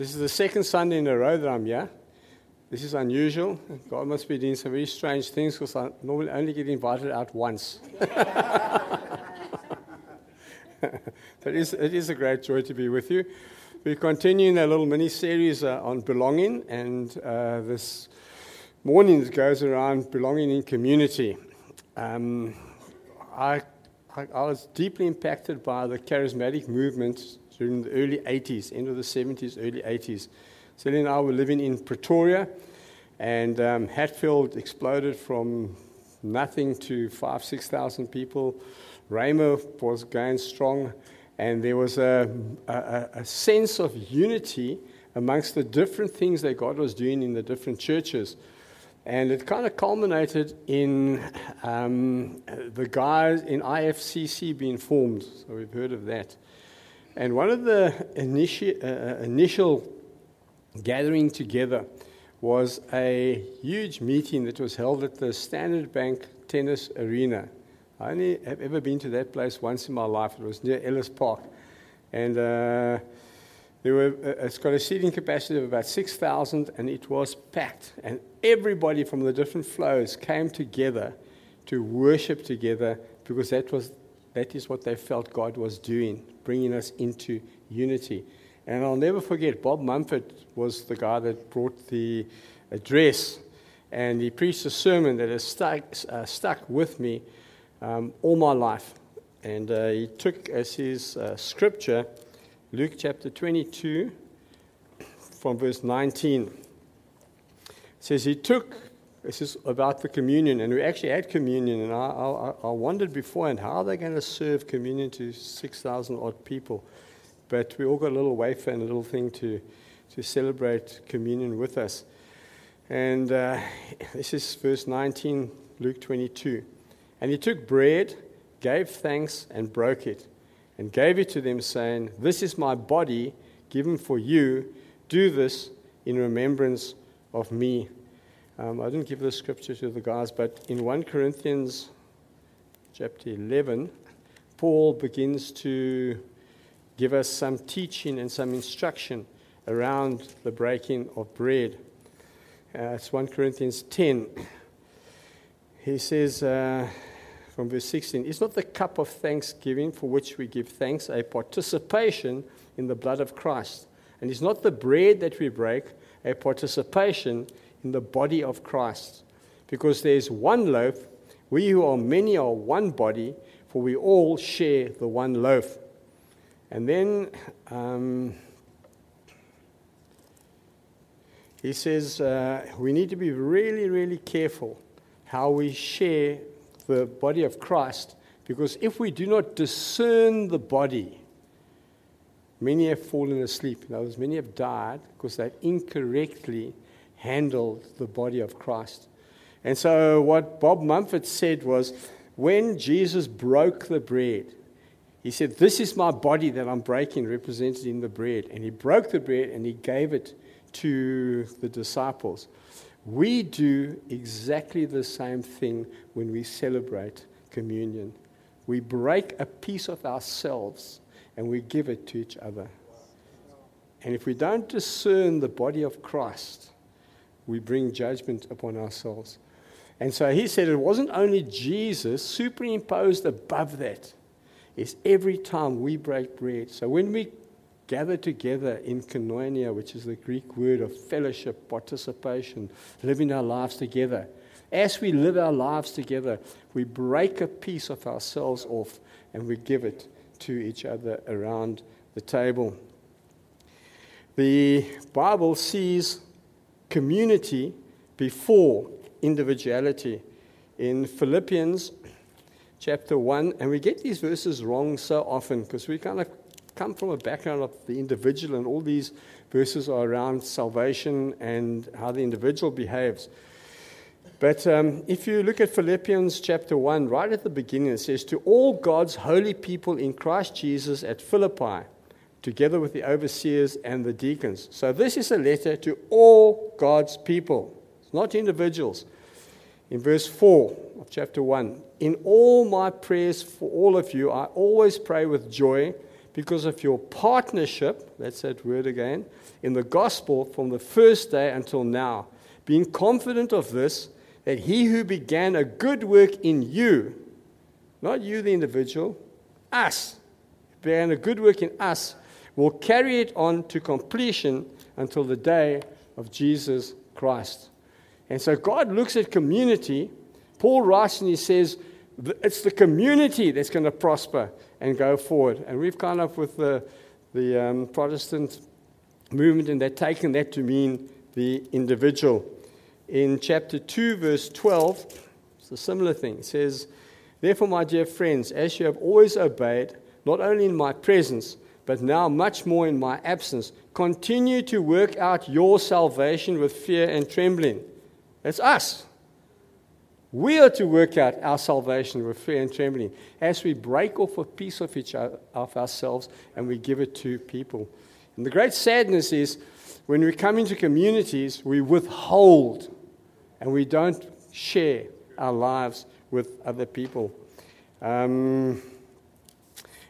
This is the second Sunday in a row that I'm here. This is unusual. God must be doing some very strange things because I normally only get invited out once. but it is, a great joy to be with you. We're continuing a little mini series uh, on belonging, and uh, this morning it goes around belonging in community. Um, I, I, I was deeply impacted by the charismatic movement during the early 80s, end of the 70s, early 80s. Sally and I were living in Pretoria, and um, Hatfield exploded from nothing to five, 6,000 people. Rhema was going strong, and there was a, a, a sense of unity amongst the different things that God was doing in the different churches. And it kind of culminated in um, the guys in IFCC being formed. So we've heard of that. And one of the initi- uh, uh, initial gathering together was a huge meeting that was held at the Standard Bank Tennis Arena. I only have ever been to that place once in my life. It was near Ellis Park. And uh, there were, uh, it's got a seating capacity of about 6,000, and it was packed. And everybody from the different flows came together to worship together because that, was, that is what they felt God was doing bringing us into unity. And I'll never forget, Bob Mumford was the guy that brought the address, and he preached a sermon that has stuck, uh, stuck with me um, all my life. And uh, he took as his uh, scripture Luke chapter 22, from verse 19. It says, He took this is about the communion, and we actually had communion, and I, I, I wondered beforehand how are they going to serve communion to 6,000 odd people. But we all got a little wafer and a little thing to, to celebrate communion with us. And uh, this is verse 19, Luke 22. And he took bread, gave thanks, and broke it, and gave it to them, saying, This is my body given for you. Do this in remembrance of me. Um, I didn't give the scripture to the guys, but in 1 Corinthians chapter 11, Paul begins to give us some teaching and some instruction around the breaking of bread. Uh, it's 1 Corinthians 10. He says uh, from verse 16, Is not the cup of thanksgiving for which we give thanks a participation in the blood of Christ? And is not the bread that we break a participation in the body of Christ. Because there's one loaf, we who are many are one body, for we all share the one loaf. And then um, he says uh, we need to be really, really careful how we share the body of Christ, because if we do not discern the body, many have fallen asleep. In other words, many have died because they've incorrectly handled the body of Christ. And so, what Bob Mumford said was when Jesus broke the bread, he said, This is my body that I'm breaking, represented in the bread. And he broke the bread and he gave it to the disciples. We do exactly the same thing when we celebrate communion. We break a piece of ourselves and we give it to each other. And if we don't discern the body of Christ, we bring judgment upon ourselves. And so he said it wasn't only Jesus, superimposed above that. It's every time we break bread. So when we gather together in koinonia, which is the Greek word of fellowship, participation, living our lives together, as we live our lives together, we break a piece of ourselves off and we give it to each other around the table. The Bible sees community before individuality. In Philippians chapter 1, and we get these verses wrong so often because we kind of come from a background of the individual, and all these verses are around salvation and how the individual behaves. But um, if you look at Philippians chapter 1, right at the beginning, it says, To all God's holy people in Christ Jesus at Philippi, together with the overseers and the deacons. So, this is a letter to all God's people, it's not individuals. In verse 4 of chapter 1, in all my prayers for all of you, I always pray with joy because of your partnership, that's that word again, in the gospel from the first day until now, being confident of this, that he who began a good work in you, not you, the individual, us, began a good work in us, will carry it on to completion until the day of Jesus Christ. And so God looks at community. Paul writes and he says, it's the community that's going to prosper and go forward. And we've kind of, with the, the um, Protestant movement, and they've taken that to mean the individual. In chapter 2, verse 12, it's a similar thing. It says, Therefore, my dear friends, as you have always obeyed, not only in my presence, but now much more in my absence, continue to work out your salvation with fear and trembling. That's us. We are to work out our salvation with fear and trembling as we break off a piece of each other, of ourselves and we give it to people. And the great sadness is when we come into communities, we withhold and we don't share our lives with other people. Um,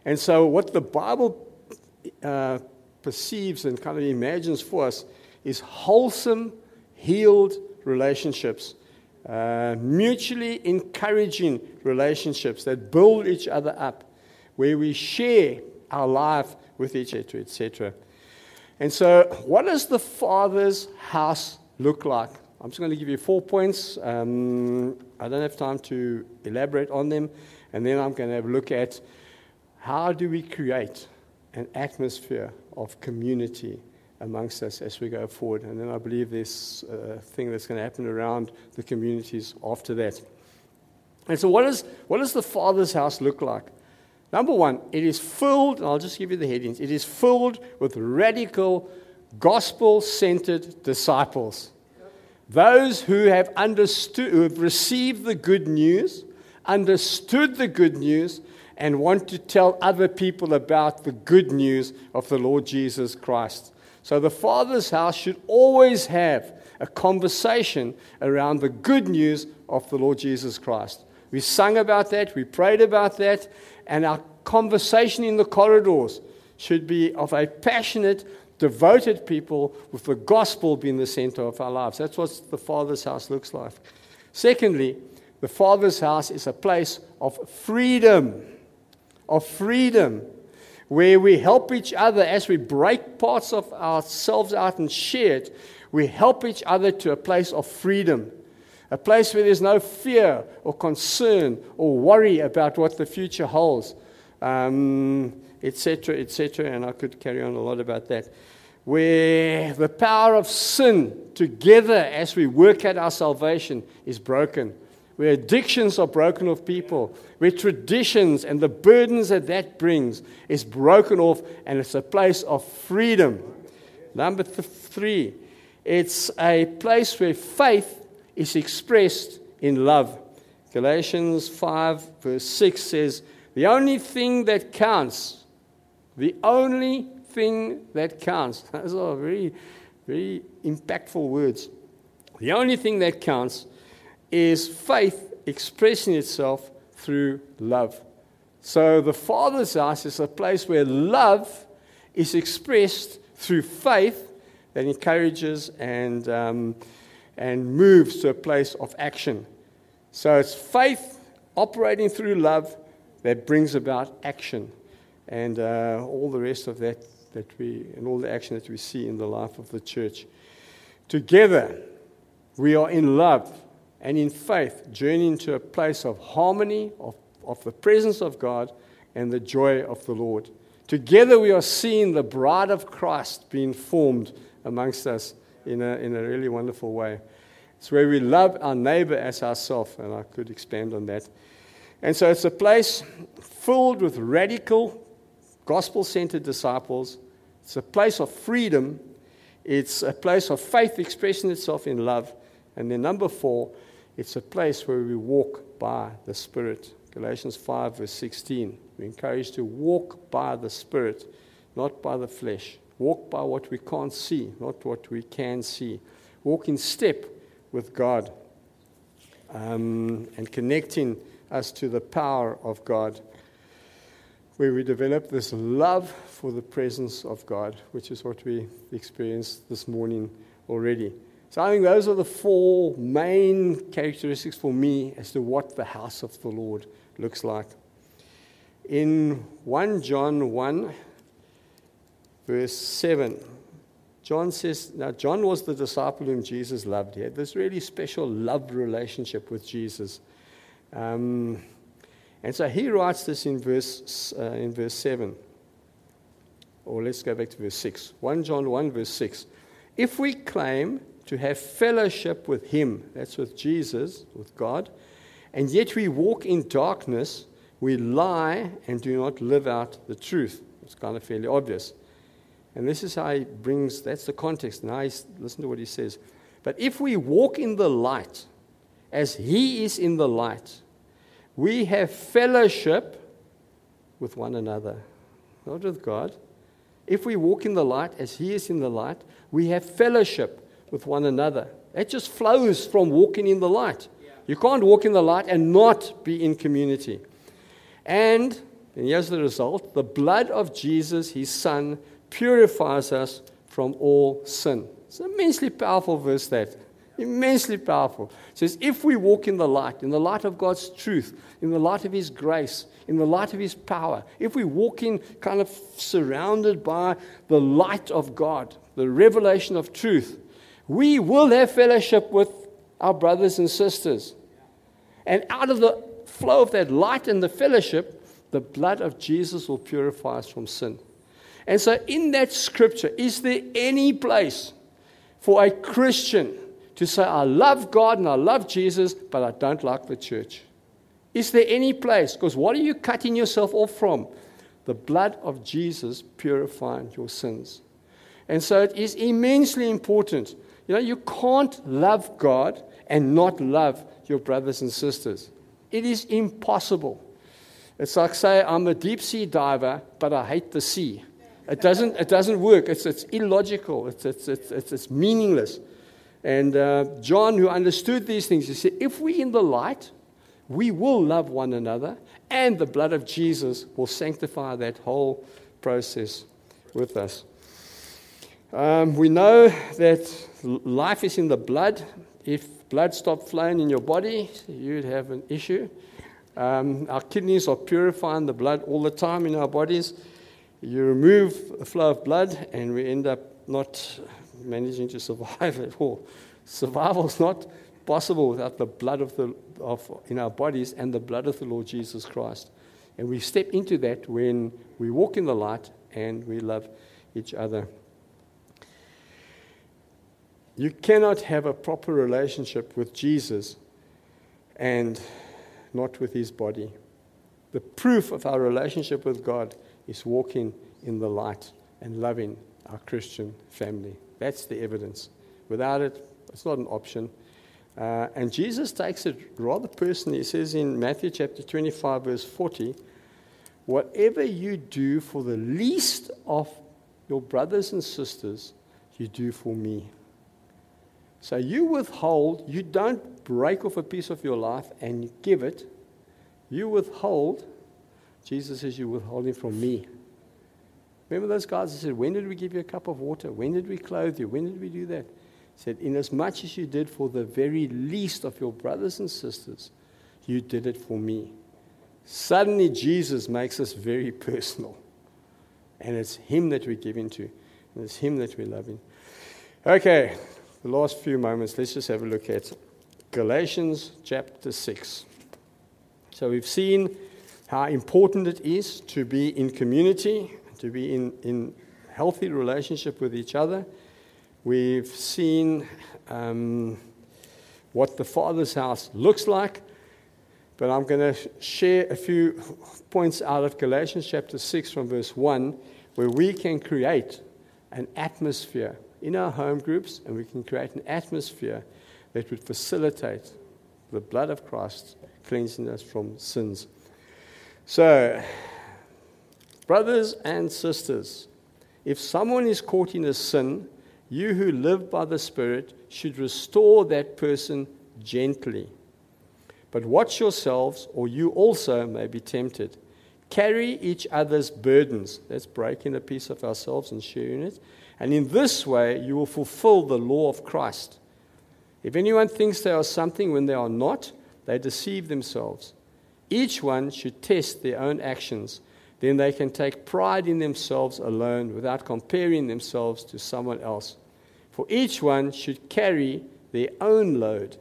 and so, what the Bible uh, perceives and kind of imagines for us is wholesome, healed relationships uh, mutually encouraging relationships that build each other up, where we share our life with each other, etc. And so, what does the Father's house look like? I'm just going to give you four points. Um, I don't have time to elaborate on them. And then I'm going to have a look at how do we create an atmosphere of community amongst us as we go forward. And then I believe there's a thing that's going to happen around the communities after that. And so, what, is, what does the Father's house look like? Number one, it is filled, and I'll just give you the headings it is filled with radical, gospel centered disciples. Those who have understood, who have received the good news, understood the good news, and want to tell other people about the good news of the Lord Jesus Christ. So the Father's house should always have a conversation around the good news of the Lord Jesus Christ. We sung about that, we prayed about that, and our conversation in the corridors should be of a passionate, devoted people with the gospel being the center of our lives. That's what the Father's house looks like. Secondly, the Father's house is a place of freedom. Of freedom where we help each other as we break parts of ourselves out and share it. We help each other to a place of freedom, a place where there's no fear or concern or worry about what the future holds, etc., um, etc. Et and I could carry on a lot about that. Where the power of sin together as we work at our salvation is broken where addictions are broken off people, where traditions and the burdens that that brings is broken off, and it's a place of freedom. Number th- three, it's a place where faith is expressed in love. Galatians 5, verse 6 says, The only thing that counts, the only thing that counts, those are very, very impactful words. The only thing that counts is faith expressing itself through love. So the Father's house is a place where love is expressed through faith that encourages and, um, and moves to a place of action. So it's faith operating through love that brings about action and uh, all the rest of that that we and all the action that we see in the life of the church. Together, we are in love and in faith journeying to a place of harmony, of, of the presence of God, and the joy of the Lord. Together we are seeing the bride of Christ being formed amongst us in a, in a really wonderful way. It's where we love our neighbor as ourselves, and I could expand on that. And so it's a place filled with radical, gospel centered disciples. It's a place of freedom. It's a place of faith expressing itself in love. And then, number four, it's a place where we walk by the Spirit. Galatians 5, verse 16. We're encouraged to walk by the Spirit, not by the flesh. Walk by what we can't see, not what we can see. Walk in step with God um, and connecting us to the power of God. where we develop this love for the presence of God, which is what we experienced this morning already. So I think those are the four main characteristics for me as to what the house of the Lord looks like. In 1 John 1, verse 7, John says, Now, John was the disciple whom Jesus loved. He had this really special love relationship with Jesus. Um, and so he writes this in verse, uh, in verse 7. Or let's go back to verse 6. 1 John 1, verse 6. If we claim to have fellowship with him, that's with Jesus, with God, and yet we walk in darkness, we lie and do not live out the truth. It's kind of fairly obvious. And this is how he brings, that's the context. Now, listen to what he says. But if we walk in the light, as he is in the light, we have fellowship with one another, not with God. If we walk in the light as he is in the light, we have fellowship with one another. That just flows from walking in the light. You can't walk in the light and not be in community. And, and here's the result the blood of Jesus, his son, purifies us from all sin. It's an immensely powerful verse, that. Immensely powerful. It says, if we walk in the light, in the light of God's truth, in the light of His grace, in the light of His power, if we walk in kind of surrounded by the light of God, the revelation of truth, we will have fellowship with our brothers and sisters. And out of the flow of that light and the fellowship, the blood of Jesus will purify us from sin. And so, in that scripture, is there any place for a Christian to say, I love God and I love Jesus, but I don't like the church? Is there any place? Because what are you cutting yourself off from? The blood of Jesus purifying your sins. And so it is immensely important. You know, you can't love God and not love your brothers and sisters. It is impossible. It's like say I'm a deep sea diver, but I hate the sea. It doesn't, it doesn't work. It's, it's illogical. It's, it's, it's, it's, meaningless. And uh, John, who understood these things, he said, if we're in the light, we will love one another, and the blood of Jesus will sanctify that whole process with us. Um, we know that life is in the blood. If blood stopped flowing in your body, you'd have an issue. Um, our kidneys are purifying the blood all the time in our bodies. You remove the flow of blood, and we end up not managing to survive at all. Survival is not possible without the blood of the, of, in our bodies and the blood of the Lord Jesus Christ. And we step into that when we walk in the light and we love each other. You cannot have a proper relationship with Jesus and not with his body. The proof of our relationship with God is walking in the light and loving our Christian family. That's the evidence. Without it, it's not an option. Uh, and Jesus takes it rather personally. He says in Matthew chapter 25, verse 40, Whatever you do for the least of your brothers and sisters, you do for me. So you withhold, you don't break off a piece of your life and give it. You withhold Jesus says, You're withholding from me. Remember those guys that said, When did we give you a cup of water? When did we clothe you? When did we do that? He said, Inasmuch as you did for the very least of your brothers and sisters, you did it for me. Suddenly, Jesus makes us very personal. And it's Him that we give into, and it's Him that we love in. Okay, the last few moments, let's just have a look at Galatians chapter 6. So we've seen how important it is to be in community, to be in, in healthy relationship with each other. We've seen um, what the Father's house looks like, but I'm going to share a few points out of Galatians chapter 6 from verse 1 where we can create an atmosphere in our home groups and we can create an atmosphere that would facilitate the blood of Christ cleansing us from sins. So, brothers and sisters, if someone is caught in a sin, you who live by the Spirit should restore that person gently. But watch yourselves, or you also may be tempted. Carry each other's burdens. That's breaking a piece of ourselves and sharing it. And in this way, you will fulfill the law of Christ. If anyone thinks they are something when they are not, they deceive themselves. Each one should test their own actions. Then they can take pride in themselves alone without comparing themselves to someone else. For each one should carry their own load.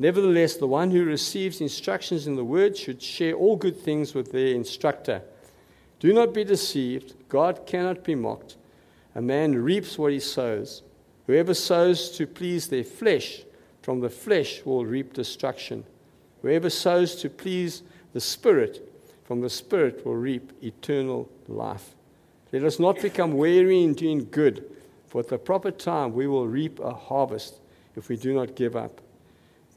Nevertheless, the one who receives instructions in the word should share all good things with their instructor. Do not be deceived. God cannot be mocked. A man reaps what he sows. Whoever sows to please their flesh, from the flesh will reap destruction. Whoever sows to please the Spirit, from the Spirit will reap eternal life. Let us not become weary in doing good, for at the proper time we will reap a harvest if we do not give up.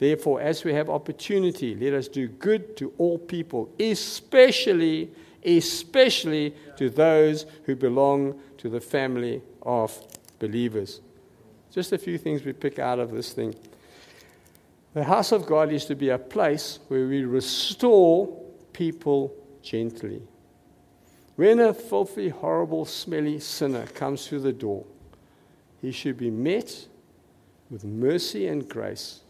Therefore, as we have opportunity, let us do good to all people, especially, especially to those who belong to the family of believers. Just a few things we pick out of this thing. The house of God is to be a place where we restore people gently. When a filthy, horrible, smelly sinner comes through the door, he should be met with mercy and grace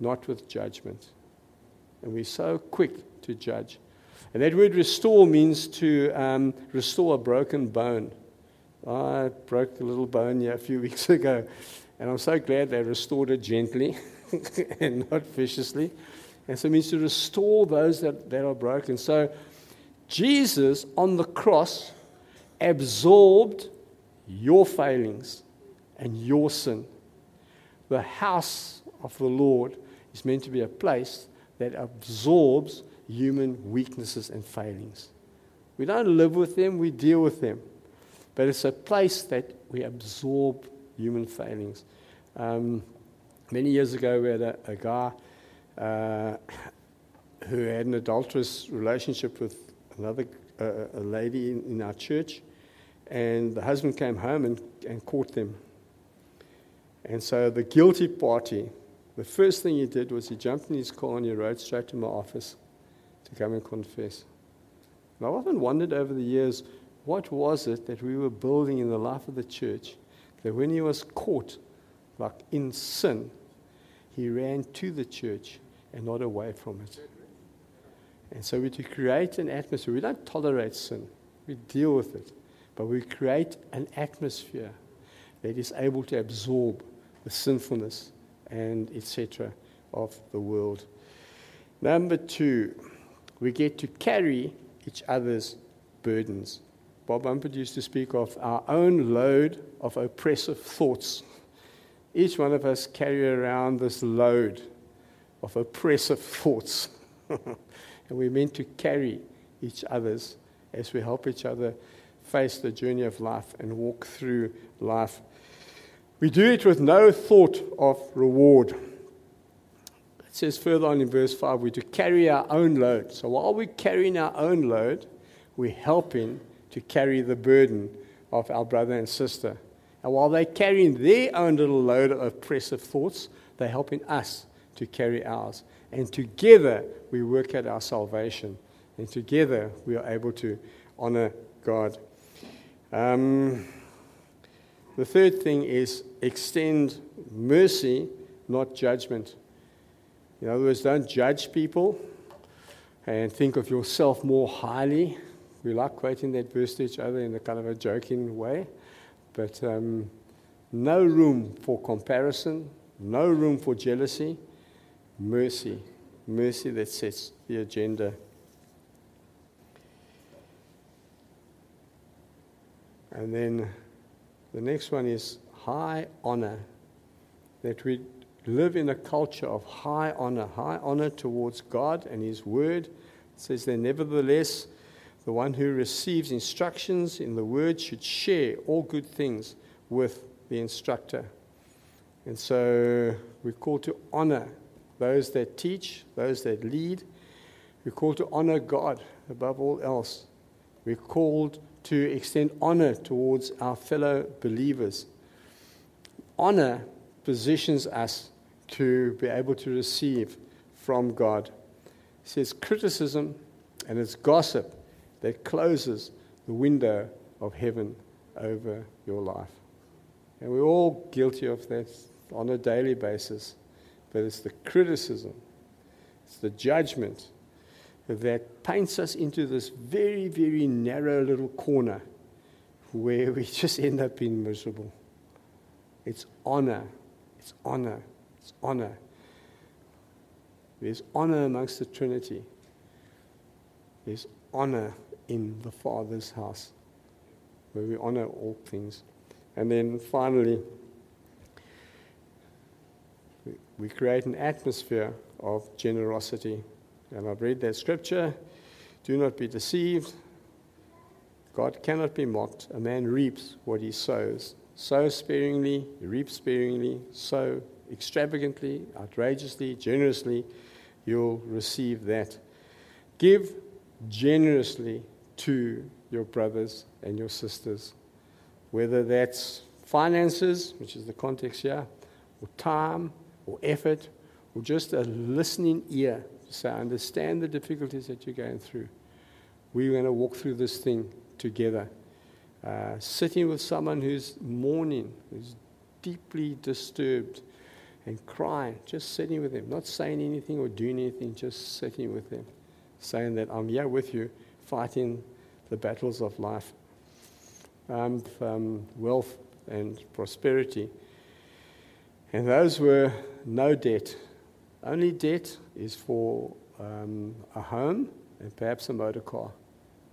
not with judgment. And we're so quick to judge. And that word restore means to um, restore a broken bone. I broke a little bone a few weeks ago, and I'm so glad they restored it gently and not viciously. And so it means to restore those that, that are broken. So Jesus on the cross absorbed your failings and your sin. The house of the Lord is meant to be a place that absorbs human weaknesses and failings. We don't live with them, we deal with them. But it's a place that we absorb human failings. Um, many years ago, we had a, a guy uh, who had an adulterous relationship with another uh, a lady in, in, our church, and the husband came home and, and caught them. And so the guilty party the first thing he did was he jumped in his car and he rode straight to my office to come and confess. And I've often wondered over the years what was it that we were building in the life of the church that when he was caught, like in sin, he ran to the church and not away from it. And so we to create an atmosphere. We don't tolerate sin, we deal with it. But we create an atmosphere that is able to absorb the sinfulness and etc. of the world. Number two, we get to carry each other's burdens. Bob Mumford used to speak of our own load of oppressive thoughts. Each one of us carry around this load of oppressive thoughts. and we're meant to carry each other's as we help each other face the journey of life and walk through life we do it with no thought of reward. It says further on in verse 5 we're to carry our own load. So while we're carrying our own load, we're helping to carry the burden of our brother and sister. And while they're carrying their own little load of oppressive thoughts, they're helping us to carry ours. And together we work at our salvation. And together we are able to honor God. Um, the third thing is extend mercy, not judgment. In other words, don't judge people and think of yourself more highly. We like quoting that verse to each other in a kind of a joking way, but um, no room for comparison, no room for jealousy. Mercy, mercy that sets the agenda. And then the next one is high honor. That we live in a culture of high honor, high honor towards God and His Word. It says there, nevertheless, the one who receives instructions in the Word should share all good things with the instructor. And so we're called to honor those that teach, those that lead. We're called to honor God above all else. We're called to extend honor towards our fellow believers. Honor positions us to be able to receive from God. It says criticism and it's gossip that closes the window of heaven over your life. And we're all guilty of that on a daily basis. But it's the criticism, it's the judgment that paints us into this very, very narrow little corner where we just end up being miserable. It's honor. It's honor. It's honor. There's honor amongst the Trinity. There's honor in the Father's house where we honor all things. And then finally, we create an atmosphere of generosity. And I've read that scripture do not be deceived. God cannot be mocked. A man reaps what he sows. Sow sparingly, reap sparingly, sow extravagantly, outrageously, generously, you'll receive that. Give generously to your brothers and your sisters, whether that's finances, which is the context here, or time, or effort, or just a listening ear to say, I understand the difficulties that you're going through. We're going to walk through this thing together. Uh, sitting with someone who's mourning, who's deeply disturbed, and crying, just sitting with them, not saying anything or doing anything, just sitting with them, saying that I'm here with you, fighting the battles of life, um, um, wealth and prosperity. And those were no debt. Only debt is for um, a home and perhaps a motor car.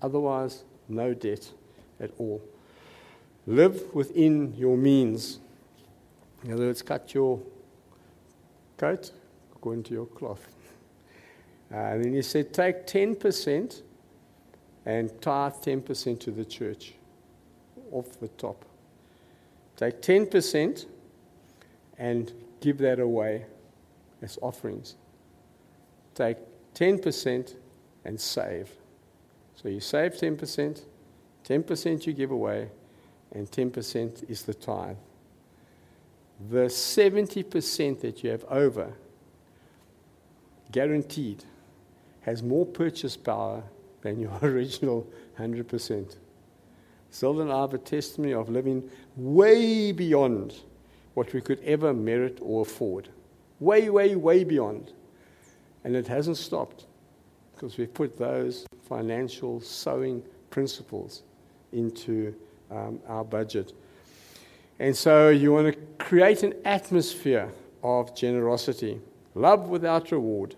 Otherwise, no debt at all. Live within your means. In other words, cut your coat according to your cloth. Uh, and then he said, take 10% and tithe 10% to the church off the top. Take 10% and give that away as offerings. Take 10% and save. So you save 10%, 10% you give away, and 10% is the tithe. The 70% that you have over, guaranteed, has more purchase power than your original 100%. Zelda and I have a testimony of living way beyond what we could ever merit or afford. Way, way, way beyond. And it hasn't stopped because we've put those financial sowing principles into um, our budget. And so you want to create an atmosphere of generosity, love without reward,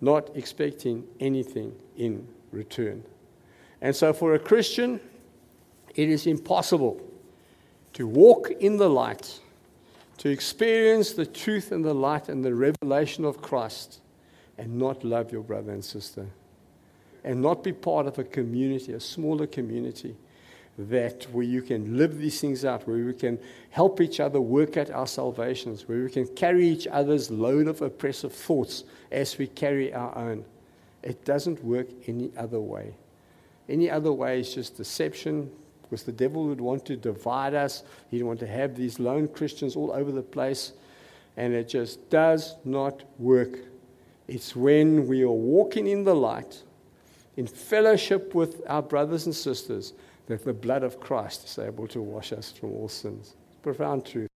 not expecting anything in return. And so for a Christian, it is impossible to walk in the light, to experience the truth and the light and the revelation of Christ, and not love your brother and sister, and not be part of a community, a smaller community that where you can live these things out, where we can help each other work at our salvations, where we can carry each other's load of oppressive thoughts as we carry our own. It doesn't work any other way. Any other way is just deception, because the devil would want to divide us. He'd want to have these lone Christians all over the place, and it just does not work. It's when we are walking in the light, in fellowship with our brothers and sisters, that the blood of Christ is able to wash us from all sins. Profound truth.